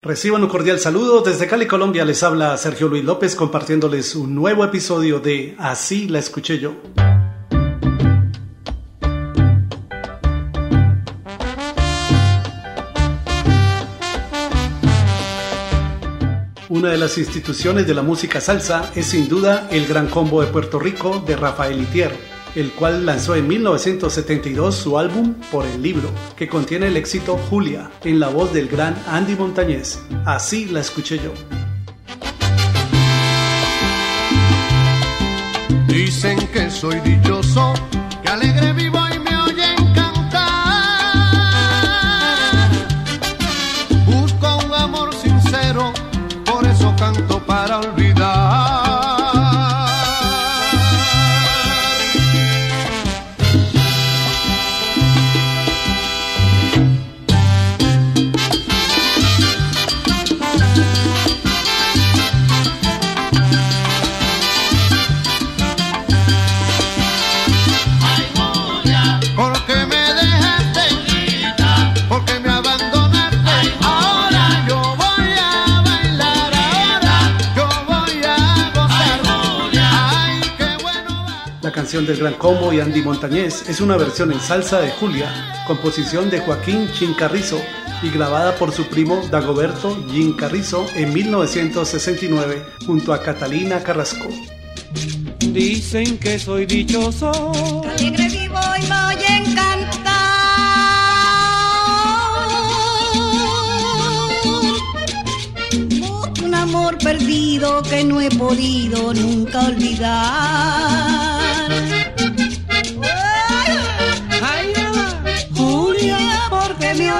Reciban un cordial saludo. Desde Cali, Colombia, les habla Sergio Luis López compartiéndoles un nuevo episodio de Así la escuché yo. Una de las instituciones de la música salsa es sin duda el Gran Combo de Puerto Rico de Rafael Itier el cual lanzó en 1972 su álbum Por el Libro, que contiene el éxito Julia, en la voz del gran Andy Montañez. Así la escuché yo. Dicen que soy dichoso, que alegre vivo y me oyen cantar. Busco un amor sincero, por eso canto para olvidar. Canción del Gran Combo y Andy Montañez es una versión en salsa de Julia, composición de Joaquín Chincarrizo y grabada por su primo Dagoberto Gin Carrizo en 1969 junto a Catalina Carrasco. Dicen que soy dichoso, alegre vivo y me oyen cantar. un amor perdido que no he podido nunca olvidar.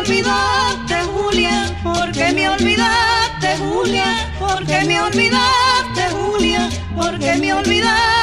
olvidaste, Julia? ¿Por qué me olvidaste, Julia? ¿Por qué me olvidaste, Julia? ¿Por qué me olvidaste?